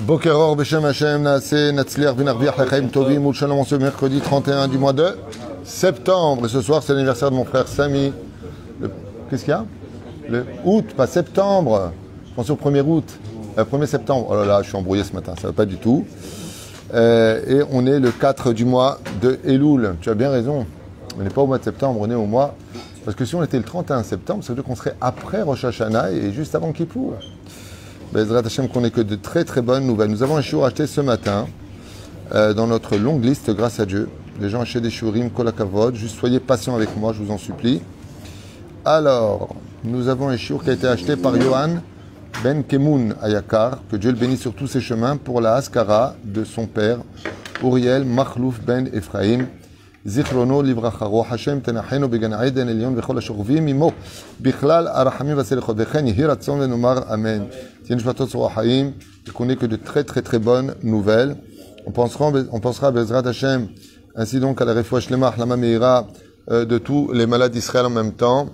Bokeror Beshem Hashem Naase Natsliar Vinarviach Lechaim Tovim Ou Shalom ce mercredi 31 du mois de septembre. Et ce soir, c'est l'anniversaire de mon frère Samy. Le- Qu'est-ce qu'il y a? Le août, pas septembre. Je pense au 1er août. Euh, 1er septembre. Oh là là, je suis embrouillé ce matin, ça va pas du tout. Euh, et on est le 4 du mois de Elul. Tu as bien raison. On n'est pas au mois de septembre, on est au mois. Parce que si on était le 31 septembre, ça veut dire qu'on serait après Rosh Hashanah et juste avant Kippour. Bezrat Hashem, qu'on ait que de très très bonnes nouvelles. Nous avons un shiur acheté ce matin euh, dans notre longue liste, grâce à Dieu. Les gens achètent des shiurim, kolakavod. Juste soyez patients avec moi, je vous en supplie. Alors, nous avons un shiur qui a été acheté par Johan Ben Kemoun Ayakar, que Dieu le bénisse sur tous ses chemins, pour la Haskara de son père, Uriel Machlouf Ben Ephraim. זיכרונו לברכה, רוח השם תנחנו בגן עדן עליון וכל השוכבים עמו בכלל הרחמים והסליחות וכן יהי רצון ונאמר אמן. תהיה נשמתו צרור החיים, et qu'on ait que de très très très bonnes nouvelles. On pensera, on pensera à Bezrat Hashem, ainsi donc à la Refoua Shlema, Lama Meira, euh, de tous les malades d'Israël en même temps.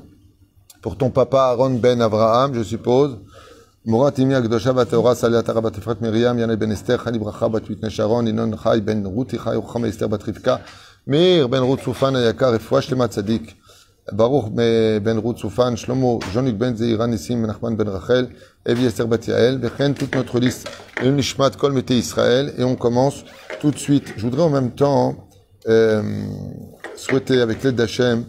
Pour ton papa Aaron Ben Avraham, je suppose. מורת אמי הקדושה והטהורה סליה תרה בת אפרת מרים, ינאי בן אסתר, חלי ברכה בת מתנה שרון, ינון חי בן רותי חי ורוחמה אסתר בת רבקה, Mir ben Ruth Soufan Ayakar, Refouach Lema Tzadik, Baruch ben Ruth Soufan, Shlomo, Jean-Luc ben Zehiran Nissim, Nachman ben Rachel, Evi Esther Batiael, toute notre liste, El Nishmat Kol Mete Israël, et on commence tout de suite. Je voudrais en même temps euh, souhaiter, avec l'aide d'Hachem,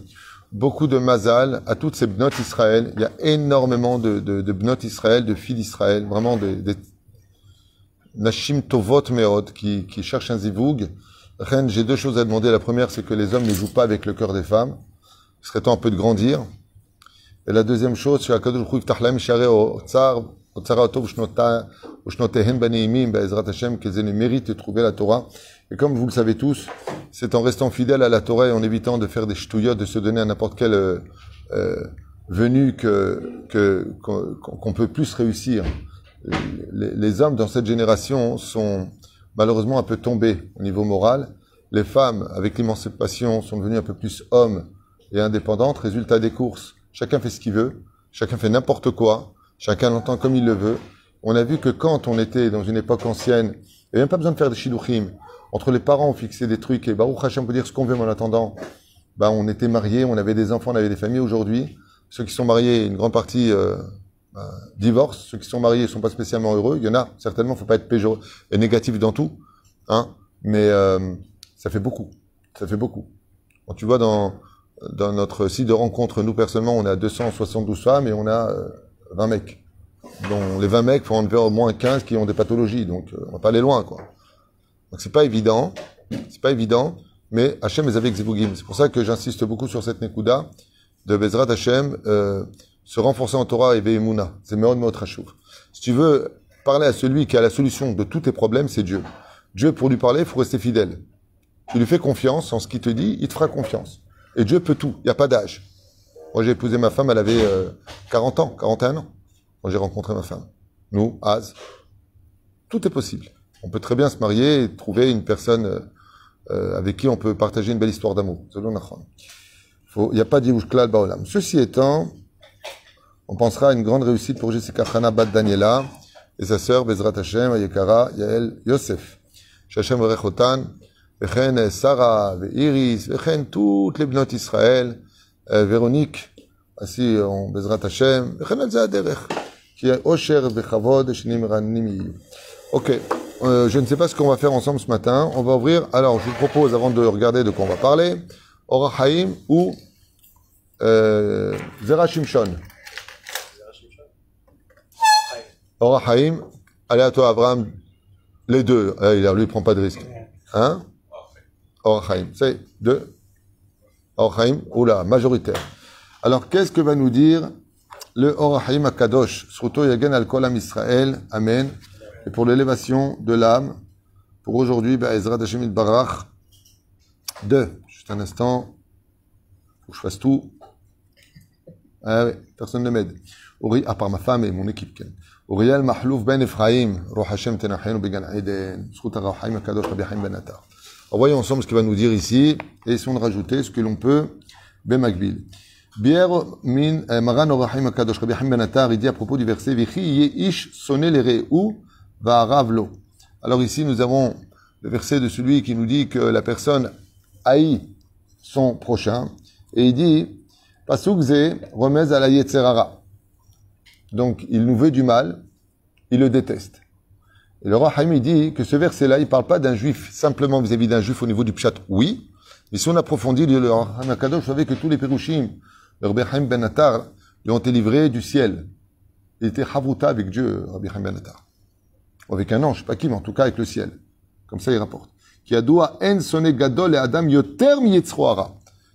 beaucoup de mazal à toutes ces bnotes Israël. Il y a énormément de, bnotes Israël, de filles d'Israël, vraiment des, Nashim Tovot Meod qui, qui cherchent un zivoug j'ai deux choses à demander. La première, c'est que les hommes ne jouent pas avec le cœur des femmes. Il serait temps un peu de grandir. Et la deuxième chose, c'est qu'ils aient le mérite de trouver la Torah. Et comme vous le savez tous, c'est en restant fidèle à la Torah et en évitant de faire des ch'touillottes, de se donner à n'importe quelle euh, euh, venue que qu'on peut plus réussir. Les hommes dans cette génération sont malheureusement un peu tombés au niveau moral. Les femmes, avec l'émancipation, sont devenues un peu plus hommes et indépendantes. Résultat des courses, chacun fait ce qu'il veut, chacun fait n'importe quoi, chacun l'entend comme il le veut. On a vu que quand on était dans une époque ancienne, il n'y avait même pas besoin de faire des shiluchim. Entre les parents, on fixait des trucs et Baruch Hashem peut dire ce qu'on veut, mais en attendant, bah, on était mariés, on avait des enfants, on avait des familles. Aujourd'hui, ceux qui sont mariés, une grande partie euh, bah, divorcent. Ceux qui sont mariés ne sont pas spécialement heureux. Il y en a, certainement, faut pas être péjor et négatif dans tout. Hein, mais euh, ça fait beaucoup. Ça fait beaucoup. Quand tu vois dans, dans notre site de rencontre, nous personnellement, on a 272 femmes et on a euh, 20 mecs. Dont les 20 mecs, faut en faire au moins 15 qui ont des pathologies. Donc, euh, on va pas aller loin, quoi. Donc, c'est pas évident. C'est pas évident. Mais Hachem avec Zivugim. C'est pour ça que j'insiste beaucoup sur cette Nekuda de Bezrat Hachem, euh, se renforcer en Torah et Ve'emuna. C'est Meod Meod. Si tu veux parler à celui qui a la solution de tous tes problèmes, c'est Dieu. Dieu, pour lui parler, il faut rester fidèle. Tu lui fais confiance en ce qu'il te dit, il te fera confiance. Et Dieu peut tout. Il n'y a pas d'âge. Moi, j'ai épousé ma femme, elle avait euh, 40 ans, 41 ans, quand j'ai rencontré ma femme. Nous, Az, tout est possible. On peut très bien se marier et trouver une personne euh, euh, avec qui on peut partager une belle histoire d'amour. Il n'y a pas d'Yivush Klal Baolam. Ceci étant, on pensera à une grande réussite pour Jessica Chana Bat Daniela et sa sœur Bezrat Hashem Ayekara Yael Yosef. Shashem Rechotan, Vechen Sarah, Iris, Vechen toutes les bnot Israël, euh, Véronique, ainsi en Bezrat Hashem, Vechen al Zaderech, qui est Osher Vechavod Shnim Ranim Yiyu. Ok, euh, je ne sais pas ce qu'on va faire ensemble ce matin. On va ouvrir. Alors, je vous propose, avant de regarder de quoi on va parler, Orachaim ou euh, Zera Shimshon. Orachaim, allez à toi, Abraham. Les deux. Euh, lui, il prend pas de risque. Hein? Orachaim. C'est deux. Orachaim, oula, majoritaire. Alors, qu'est-ce que va nous dire le Orachaim Akadosh? Sruto Yagen al Kolam Israël. Amen. Et pour l'élévation de l'âme, pour aujourd'hui, Ezra Hashem Barach. Deux. Juste un instant. Faut que je fasse tout. Ah oui, personne ne m'aide. À part ma femme et mon équipe. Alors, voyons ensemble ce qu'il va nous dire ici, et essayons de rajouter ce que l'on peut. Alors ici, nous avons le verset de celui qui nous dit que la personne haït son prochain. Et il dit. Donc, il nous veut du mal, il le déteste. Et le roi Haïm dit que ce verset-là, il parle pas d'un juif simplement vis-à-vis d'un juif au niveau du pshat, oui. Mais si on approfondit, le roi je savais que tous les Perushim, le Rabbi Haïm ben Attar, lui ont été livrés du ciel. Il était Havruta avec Dieu, Rabbi Haïm ben Attar. Avec un ange, pas qui, mais en tout cas avec le ciel. Comme ça, il rapporte. Qui en sonne gadol et adam yoter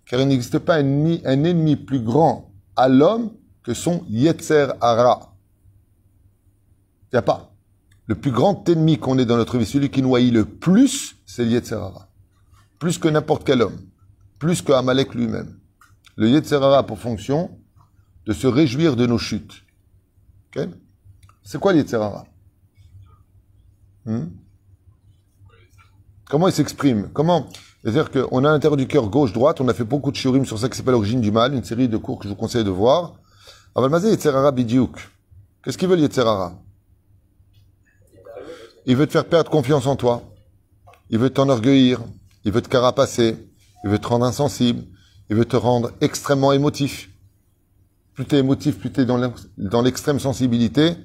Car il n'existe pas un ennemi, plus grand à l'homme que son yetzer hara. Il n'y a pas. Le plus grand ennemi qu'on ait dans notre vie, celui qui nous le plus, c'est le yetzer hara. Plus que n'importe quel homme. Plus que Amalek lui-même. Le yetzer hara a pour fonction de se réjouir de nos chutes. c'est quoi le yetzer hara? Hmm? Comment il s'exprime? Comment? C'est-à-dire qu'on a à l'intérieur du cœur gauche-droite, on a fait beaucoup de shiurim sur ça qui s'appelle Origine du mal, une série de cours que je vous conseille de voir. Avalmazé Yetzerara Bidiouk. Qu'est-ce qu'il veut Yetzerara Il veut te faire perdre confiance en toi. Il veut t'enorgueillir. Il veut te carapacer. Il veut te rendre insensible. Il veut te rendre extrêmement émotif. Plus tu es émotif, plus tu es dans l'extrême sensibilité,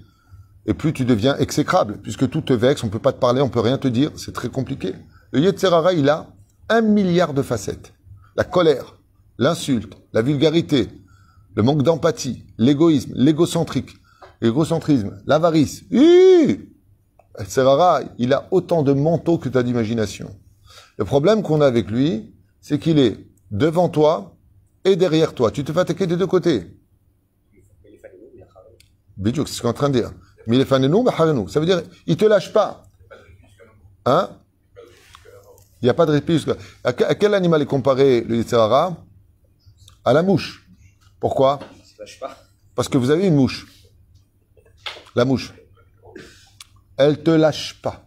et plus tu deviens exécrable, puisque tout te vexe, on peut pas te parler, on peut rien te dire, c'est très compliqué. Le Yetzerara, il a un milliard de facettes. La colère, l'insulte, la vulgarité, le manque d'empathie, l'égoïsme, l'égocentrique, l'égocentrisme, l'avarice. Yetzerara, il a autant de manteaux que tu as d'imagination. Le problème qu'on a avec lui, c'est qu'il est devant toi et derrière toi. Tu te fais attaquer des deux côtés. Bidjouk, c'est ce qu'on est en train de dire? Ça veut dire, il te lâche pas. Hein? Il n'y a pas de répit À quel animal est comparé le Yitzhara À la mouche. Pourquoi Parce que vous avez une mouche. La mouche. Elle te lâche pas.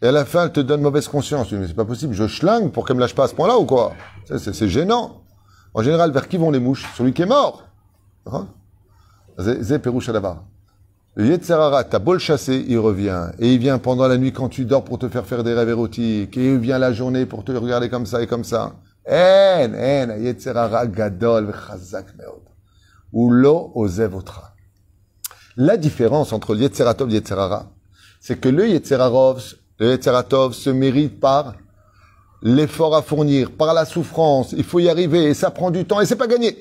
Et à la fin, elle te donne mauvaise conscience. Mais c'est pas possible, je schlingue pour qu'elle me lâche pas à ce point-là ou quoi C'est gênant. En général, vers qui vont les mouches? Celui qui est mort. C'est Pérouche le Yetzerara, t'as beau le chasser, il revient. Et il vient pendant la nuit quand tu dors pour te faire faire des rêves érotiques. Et il vient la journée pour te regarder comme ça et comme ça. La différence entre le Yetzeratov et le c'est que le Yetzerarov, le Yetzeratov se mérite par l'effort à fournir, par la souffrance. Il faut y arriver et ça prend du temps et c'est pas gagné.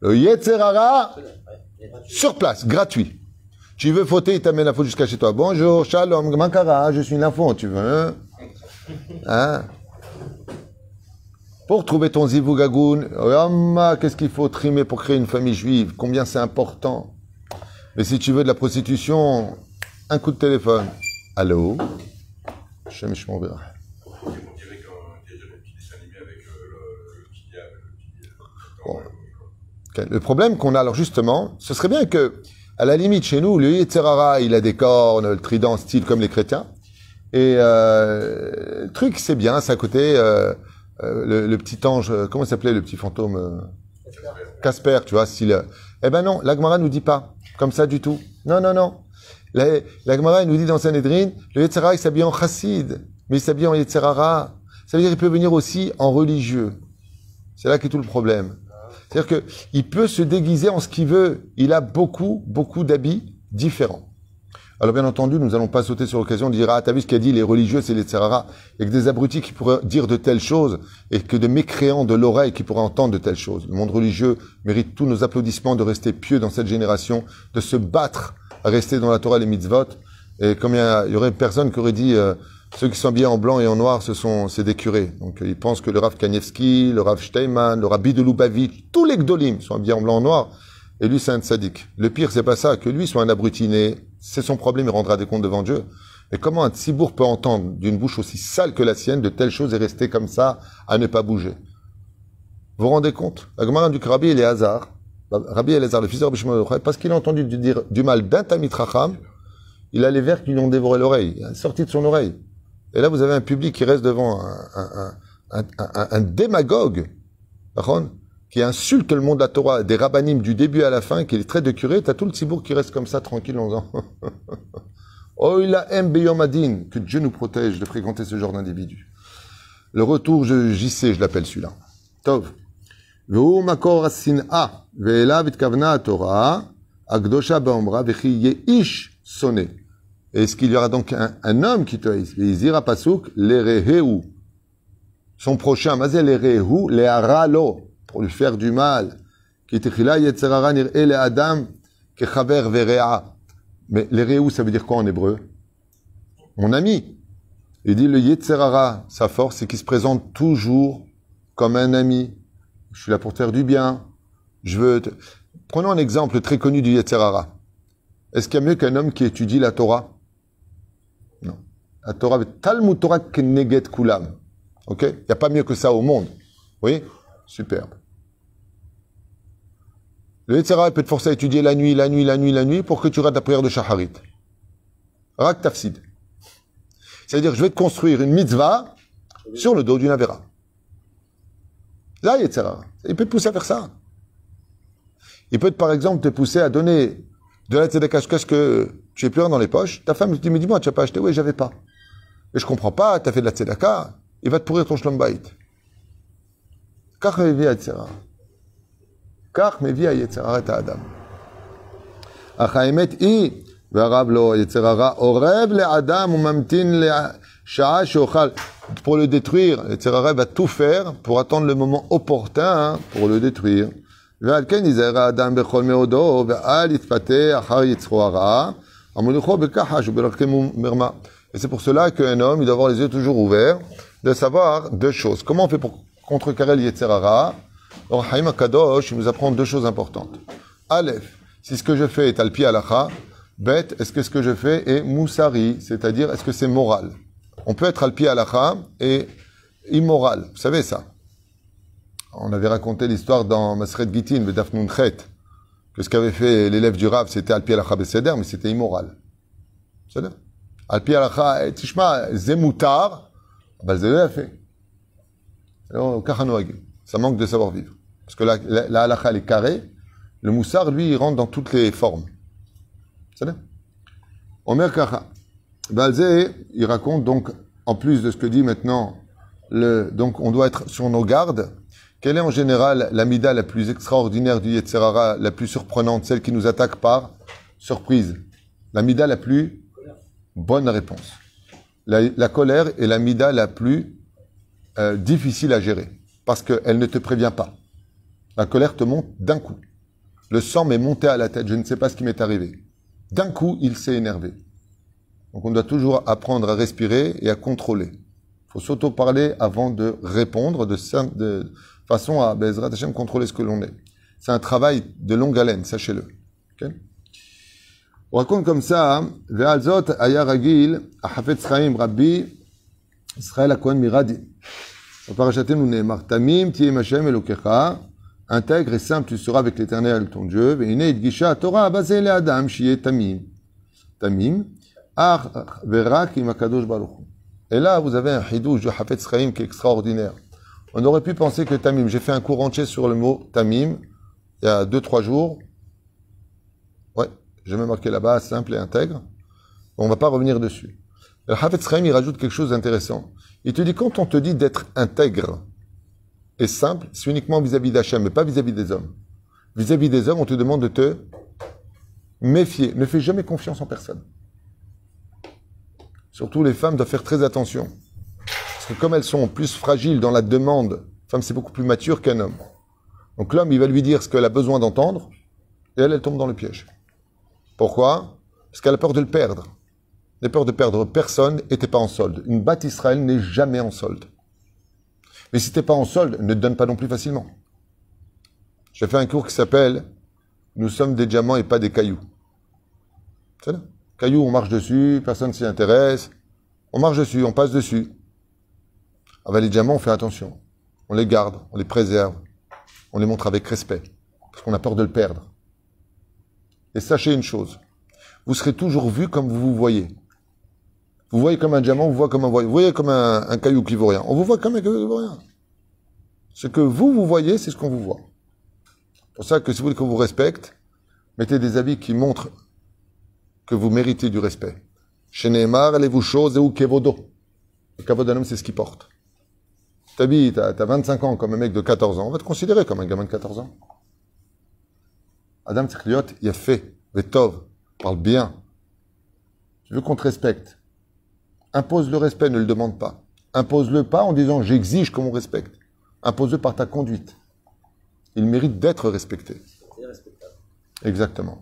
Le Yetzerara, sur place, gratuit. Tu veux fauter, il t'amène la faute jusqu'à chez toi. Bonjour, shalom, mankara, je suis une info, tu veux, hein? Pour trouver ton zivougagoun, qu'est-ce qu'il faut trimer pour créer une famille juive? Combien c'est important? Mais si tu veux de la prostitution, un coup de téléphone. Allô? Le problème qu'on a, alors justement, ce serait bien que à la limite, chez nous, le Yetzerara, il a des cornes, le trident style comme les chrétiens. Et euh, le truc, c'est bien, c'est à côté euh, le, petit ange, comment s'appelait le petit fantôme Casper, tu vois, style. Eh ben non, l'Agmara nous dit pas comme ça du tout. Non, non, non. L'Agmara, il nous dit dans Sanhedrin, le Yetzerara, il s'habille en chassid, mais il s'habille en Yetzerara. Ça veut dire qu'il peut venir aussi en religieux. C'est là qu'est tout le problème. C'est-à-dire qu'il peut se déguiser en ce qu'il veut. Il a beaucoup, beaucoup d'habits différents. Alors bien entendu, nous n'allons pas sauter sur l'occasion de dire ah t'as vu ce qu'a dit les religieux, c'est les tsarara. A que des abrutis qui pourraient dire de telles choses et que des mécréants de l'oreille qui pourraient entendre de telles choses. Le monde religieux mérite tous nos applaudissements de rester pieux dans cette génération, de se battre à rester dans la Torah et les mitzvot. Et comme il y, aurait personne qui aurait dit euh, ceux qui sont bien en blanc et en noir, ce sont c'est des curés. Donc ils pensent que le Rav Kanievski, le Rav Steinman, le Rabbi de Lubavitch, tous les Gdolim sont bien en blanc et en noir. Et lui, c'est un sadique. Le pire, c'est pas ça, que lui soit un abrutiné. C'est son problème, il rendra des comptes devant Dieu. Mais comment un Tzibour peut entendre d'une bouche aussi sale que la sienne de telles choses et rester comme ça à ne pas bouger? Vous vous rendez compte? La Gemara du Rabbi et les Rabbi Elazar, le fils de Rabbi parce qu'il a entendu dire du mal d'un Tamit il a les vers qui lui ont dévoré l'oreille, sorti de son oreille. Et là, vous avez un public qui reste devant un, un, un, un démagogue, qui insulte le monde de la Torah, des rabbinim du début à la fin, qui est très de curé. T'as tout le tibour qui reste comme ça, tranquille, en disant Oila em beyomadin, que Dieu nous protège de fréquenter ce genre d'individu. Le retour je- JC, je l'appelle celui-là. Tov. והוא מקור השנאה, ואליו התכוונה התורה הקדושה באומרה, וכי יהיה איש שונא. Est-ce qu'il y aura donc un, un homme qui te haïsse Veizira pasuk, l'ereheu. Son prochain, mazel l'ereheu, le'aralo, pour lui faire du mal. Mais l'ereheu, ça veut dire quoi en hébreu? Mon ami. Il dit le yetzerara, sa force, c'est qu'il se présente toujours comme un ami. Je suis là pour faire du bien. Je veux. Prenons un exemple très connu du Yetzerara. Est-ce qu'il y a mieux qu'un homme qui étudie la Torah? Non. La Torah, Talmud Torah Keneget Kulam. Ok? Il n'y a pas mieux que ça au monde. Oui? Superbe. Le Yetzerara peut te forcer à étudier la nuit, la nuit, la nuit, la nuit pour que tu rates la prière de Shaharit. Rak Tafsid. C'est-à-dire, je vais te construire une mitzvah sur le dos d'une Avera. Là, Yetzerara. Il peut te pousser à faire ça. Il peut, par exemple, te pousser à donner de la tzedaka jusqu'à ce que tu aies plus rien dans les poches. Ta femme te dit, mais dis-moi, tu n'as pas acheté? Oui, j'avais pas. Et je comprends pas, tu as fait de la tzedaka, il va te pourrir ton shlom bayit. Kach mevi Yetzerara. Kach mevi Yetzerara et Adam. אך האמת היא, והרב לא יצר הרע, אורב לאדם וממתין לשעה שאוכל. Pour le détruire, יצר הרע va tout faire pour attendre le moment opportun pour le détruire. ועל כן ייזהר האדם בכל מאודו, ואל יתפתה אחר יצרו הרע, המוליכו בכחש ובדרכי מרמה. Et c'est pour cela qu'un homme, il doit avoir les yeux toujours ouverts, de savoir deux choses. Comment on fait pour contrecarrer le Yetzer alors, Haïm Akadosh, il nous apprend deux choses importantes. Aleph, si ce que je fais est alpi alacha, bet, est-ce que ce que je fais est moussari, c'est-à-dire est-ce que c'est moral? On peut être alpi alacha et immoral, vous savez ça? On avait raconté l'histoire dans Masred Gitin, Bedaf Nunchet, que ce qu'avait fait l'élève du Rav, c'était alpi alacha beseder, mais c'était immoral. C'est Alpi alacha, eh, tishma, zemoutar, bah, l'a fait. Alors. Ça manque de savoir-vivre. Parce que la, la, est carrée. Le moussard, lui, il rentre dans toutes les formes. C'est là Omer Kacha. Balzé, il raconte donc, en plus de ce que dit maintenant, le, donc on doit être sur nos gardes. Quelle est en général la mida la plus extraordinaire du Yetzerara, la plus surprenante, celle qui nous attaque par surprise? La mida la plus bonne réponse. La, colère est la mida la plus euh, difficile à gérer parce qu'elle ne te prévient pas. La colère te monte d'un coup. Le sang m'est monté à la tête, je ne sais pas ce qui m'est arrivé. D'un coup, il s'est énervé. Donc on doit toujours apprendre à respirer et à contrôler. Il faut s'auto-parler avant de répondre, de, façon à Bezrat Hashem contrôler ce que l'on est. C'est un travail de longue haleine, sachez-le. On raconte comme ça, Ve'alzot aya ragil, Hafetz Chaim Rabbi, Miradi. Parachatenu Neemar, Tamim Tiem Hashem Elokecha, intègre et simple tu seras avec l'éternel ton Dieu, Ve'ine Idgisha Torah basé le Adam, Shiye Tamim. Tamim, Ach Verak Im Akadosh Baruch. Et là, vous avez un hidouche de Hafetz Chaim qui est extraordinaire. On aurait pu penser que Tamim, j'ai fait un cours entier sur le mot Tamim, il y a deux, trois jours. Ouais, j'ai même marqué là-bas, simple et intègre. On va pas revenir dessus. Le Hafetz Chaim, il rajoute quelque chose d'intéressant. Il te dit, quand on te dit d'être intègre et simple, c'est uniquement vis-à-vis d'Hachem, mais pas vis-à-vis des hommes. Vis-à-vis des hommes, on te demande de te méfier. Ne fais jamais confiance en personne. Surtout les femmes doivent faire très attention. Parce que comme elles sont plus fragiles dans la demande, femme c'est beaucoup plus mature qu'un homme. Donc l'homme, il va lui dire ce qu'elle a besoin d'entendre, et elle, elle tombe dans le piège. Pourquoi? Parce qu'elle a peur de le perdre. A peur de perdre personne et pas en solde. Une batte Israël n'est jamais en solde. Mais si t'es pas en solde, ne te donne pas non plus facilement. J'ai fait un cours qui s'appelle Nous sommes des diamants et pas des cailloux. Cailloux, on marche dessus, personne s'y intéresse. On marche dessus, on passe dessus. Ah ben les diamants, on fait attention. On les garde, on les préserve. On les montre avec respect. Parce qu'on a peur de le perdre. Et sachez une chose. Vous serez toujours vu comme vous vous voyez. Vous voyez comme un diamant, vous voyez comme un, vous voyez comme un, caillou qui vaut rien. On vous voit comme un caillou qui vaut rien. Ce que vous, vous voyez, c'est ce qu'on vous voit. C'est pour ça que si vous voulez qu'on vous respecte, mettez des habits qui montrent que vous méritez du respect. Chez Neymar, allez-vous chose et ou kevodo. Le kavod d'un homme, c'est ce qu'il porte. T'habilles, t'as as 25 ans comme un mec de 14 ans, on va te considérer comme un gamin de 14 ans. Adam Tzikliot, il a fait, Vetov, parle bien. Tu veux qu'on te respecte? Impose le respect, ne le demande pas. Impose-le pas en disant j'exige qu'on me respecte. Impose-le par ta conduite. Il mérite d'être respecté. Exactement.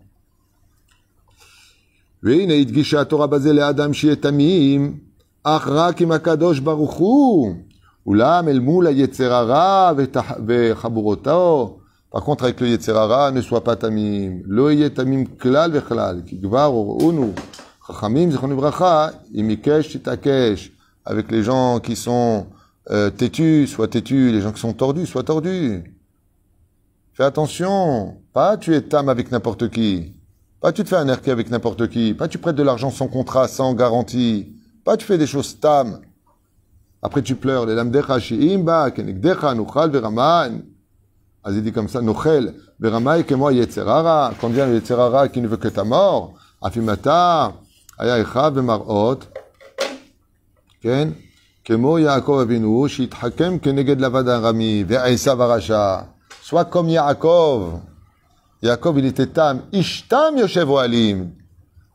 והנה הדגישה התורה בזה לאדם שיהיה תמים, אך רק עם הקדוש ברוך הוא. אולם אל מול היצר הרע וחבורתו, par contre avec le יצר הרע, ne sois pas תמים. לא יהיה תמים כלל וכלל, כי Chachamim, Zichron Ibracha, Imikesh, Titakesh, avec les gens qui sont euh, têtus, soit têtus, les gens qui sont tordus, soit tordus. Fais attention, pas tu es tam avec n'importe qui, pas tu te fais un avec n'importe qui, pas tu prêtes de l'argent sans contrat, sans garantie, pas tu fais des choses tam. Après tu pleures, les lamdecha imba, kenegdecha, nuchal, veraman. As il dit comme ça, nochel, veramai, que moi, yetzerara, quand vient yetzerara qui ne veut que ta mort, afimata, aya echa vemarot, ken, כמו יעקב אבינו, שהתחכם כנגד לבד הרמי ועשיו הרשע. Sois comme Yaakov. Yaakov, il était tam. Ishtam Yoshev Oalim.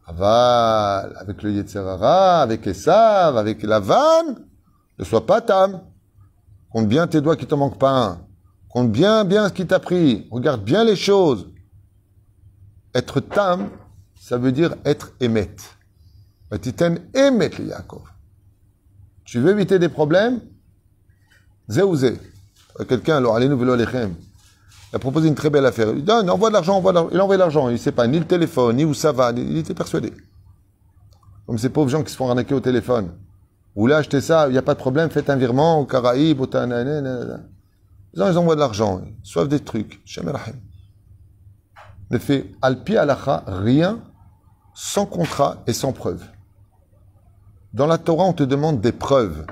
Aval, avec le Yetzerara, avec Esav, avec Lavan, ne sois pas tam. Compte bien tes doigts qui te manquent pas un. Compte bien, bien ce qui t'a pris. Regarde bien les choses. Être tam, ça veut dire être émet. Tu veux éviter des problèmes? Zé ou zé. Quelqu'un, alors, allez-nous, il a proposé une très belle affaire. Il dit, donne, envoie de l'argent, envoie. Il envoie de l'argent. Il ne sait pas ni le téléphone, ni où ça va. Il était persuadé. Comme ces pauvres gens qui se font arnaquer au téléphone. Vous voulez acheter ça, il n'y a pas de problème, faites un virement au Caraïbes, au. Ils envoient de l'argent. Ils soivent des trucs. Ne fait alpi alacha rien sans contrat et sans preuve. Dans la Torah, on te demande des preuves.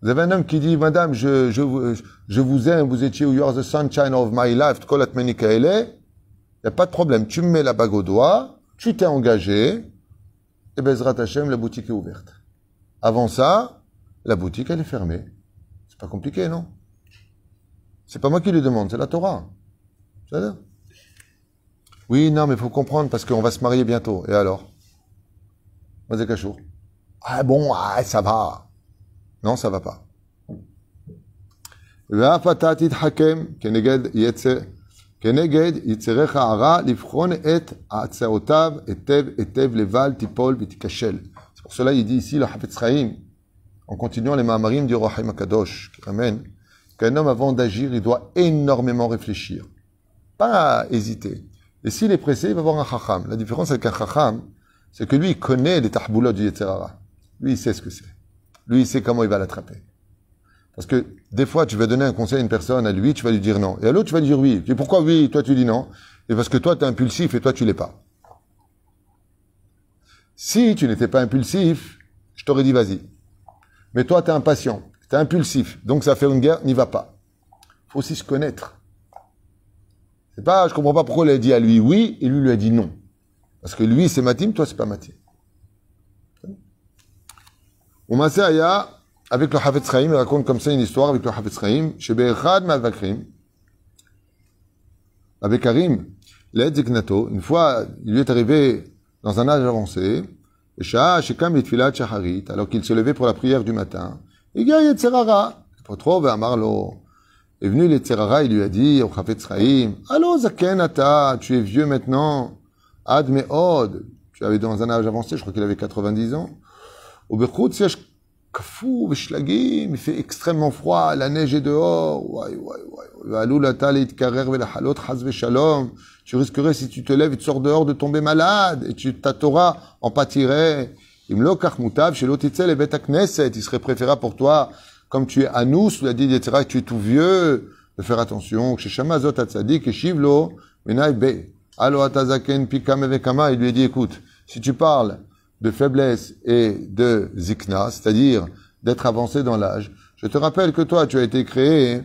Vous avez un homme qui dit, Madame, je, je, je vous aime, vous étiez, you are the sunshine of my life, il n'y a pas de problème. Tu me mets la bague au doigt, tu t'es engagé, et Bezrat Hashem, la boutique est ouverte. Avant ça, la boutique, elle est fermée. C'est pas compliqué, non? C'est pas moi qui lui demande, c'est la Torah. Oui, non, mais il faut comprendre parce qu'on va se marier bientôt. Et alors? Ah bon, ah, ça va. Non, ça va pas. ואף אתה תתחכם כנגד יצר, כנגד יצריך הרע, לבחון את הצעותיו היטב היטב לבל תיפול ותיכשל. C'est pour cela il dit ici le Hafetz Chaim, en continuant les Mahamarim du Rohaim Akadosh, qui ramène qu'un homme avant d'agir, il doit énormément réfléchir. Pas hésiter. Et s'il est pressé, il va avoir un Chacham. La différence avec un Chacham, c'est que lui, il connaît les tahboulot du Yetzerara. Lui, il sait ce que c'est. Lui, il sait comment il va l'attraper. Parce que des fois, tu vas donner un conseil à une personne, à lui, tu vas lui dire non. Et à l'autre, tu vas lui dire oui. Et pourquoi oui? Toi, tu dis non. Et parce que toi, tu es impulsif et toi, tu l'es pas. Si tu n'étais pas impulsif, je t'aurais dit vas-y. Mais toi, tu es impatient, tu es impulsif. Donc, ça fait une guerre, n'y va pas. faut aussi se connaître. C'est pas, je comprends pas pourquoi il a dit à lui oui et lui lui a dit non. Parce que lui, c'est Matim, toi, c'est pas Matim. Au Aya, avec le Hafetz Chaim, il raconte comme ça une histoire avec le Hafetz Chaim, chez Be'echad Malvakrim, avec Karim, l'aide Ziknato, une fois, il lui est arrivé dans un âge avancé, alors qu'il se levait pour la prière du matin, il y a Yetzerara, trop, Amarlo, est venu Yetzerara, il lui a dit au Hafetz Chaim, Allo Zakenata, tu es vieux maintenant, Ad Me'od, tu avais dans un âge avancé, je crois qu'il avait 90 ans, au Berkout, Kafou, il fait extrêmement froid, la neige est dehors. Tu risquerais, si tu te lèves et tu sors dehors, de tomber malade, et tu, ta Torah en pâtirait. Il serait préférable pour toi, comme tu es à nous, il a dit, etc., tu es tout vieux, de faire attention. Chez Shamazot Atzadik et Shivlo, Menai Alo Atazaken Pikam il lui a dit, écoute, si tu parles de faiblesse et de zikna, c'est-à-dire d'être avancé dans l'âge. Je te rappelle que toi, tu as été créé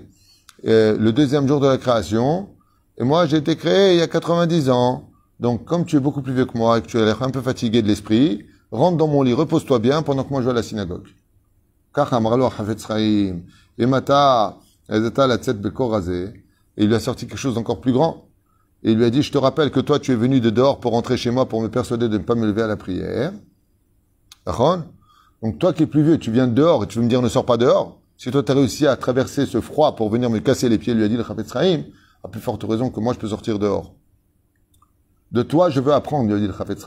euh, le deuxième jour de la création, et moi, j'ai été créé il y a 90 ans. Donc, comme tu es beaucoup plus vieux que moi et que tu as l'air un peu fatigué de l'esprit, rentre dans mon lit, repose-toi bien pendant que moi je vais à la synagogue. Et il lui a sorti quelque chose d'encore plus grand. Et il lui a dit, je te rappelle que toi, tu es venu de dehors pour rentrer chez moi pour me persuader de ne pas me lever à la prière. Donc toi qui es plus vieux, tu viens de dehors et tu veux me dire ne sors pas dehors. Si toi tu as réussi à traverser ce froid pour venir me casser les pieds, lui a dit le Chafetz à plus forte raison que moi je peux sortir dehors. De toi je veux apprendre, lui a dit le Chafetz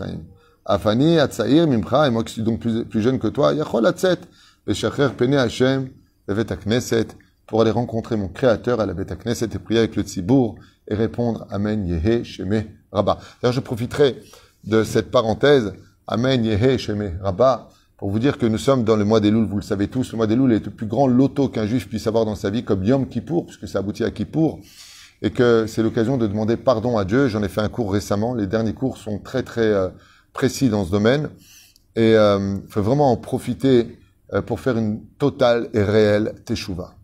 Afani, Atsaïr, Mimcha, et moi qui suis donc plus, jeune que toi, Yachol Atzet, Beshacher Pene Hashem, Levet Knesset, pour aller rencontrer mon Créateur à la Bet Knesset et prier avec le Tzibour et répondre Amen Yehe Sheme Rabba. D'ailleurs, je profiterai de cette parenthèse, Amen Yehe Sheme Rabba, pour vous dire que nous sommes dans le mois des Louls, vous le savez tous, le mois des Louls est le plus grand loto qu'un juif puisse avoir dans sa vie, comme Yom Kippour, puisque ça aboutit à Kippour, et que c'est l'occasion de demander pardon à Dieu. J'en ai fait un cours récemment, les derniers cours sont très très euh, précis dans ce domaine, et il euh, faut vraiment en profiter euh, pour faire une totale et réelle teshuva.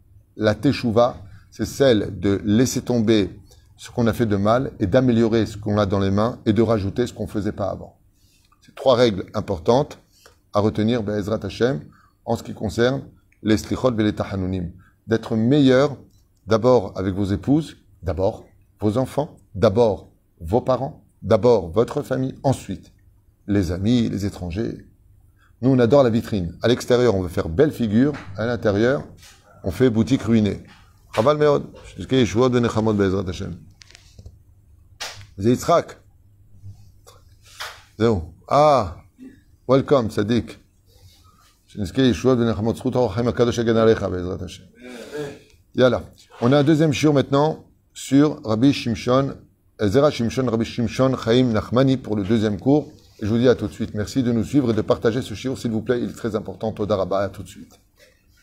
La teshuva, c'est celle de laisser tomber ce qu'on a fait de mal et d'améliorer ce qu'on a dans les mains et de rajouter ce qu'on faisait pas avant. C'est trois règles importantes à retenir Be'ezrat Hashem en ce qui concerne les slichot et les tahanunim. D'être meilleur d'abord avec vos épouses, d'abord vos enfants, d'abord vos parents, d'abord votre famille, ensuite les amis, les étrangers. Nous, on adore la vitrine. À l'extérieur, on veut faire belle figure. À l'intérieur, on fait boutique ruinée. Chaval meod. Be'ezrat Hashem. Ah, Welcome, Sadiq. Yalla. On a un deuxième shiur maintenant sur Rabbi Shimshon, Zera Shimshon, Rabbi Shimshon, Chaim Nachmani pour le deuxième cours. Je vous dis à tout de suite. Merci de nous suivre et de partager ce shiur, s'il vous plaît. Il est très important. Todaraba, à tout de suite.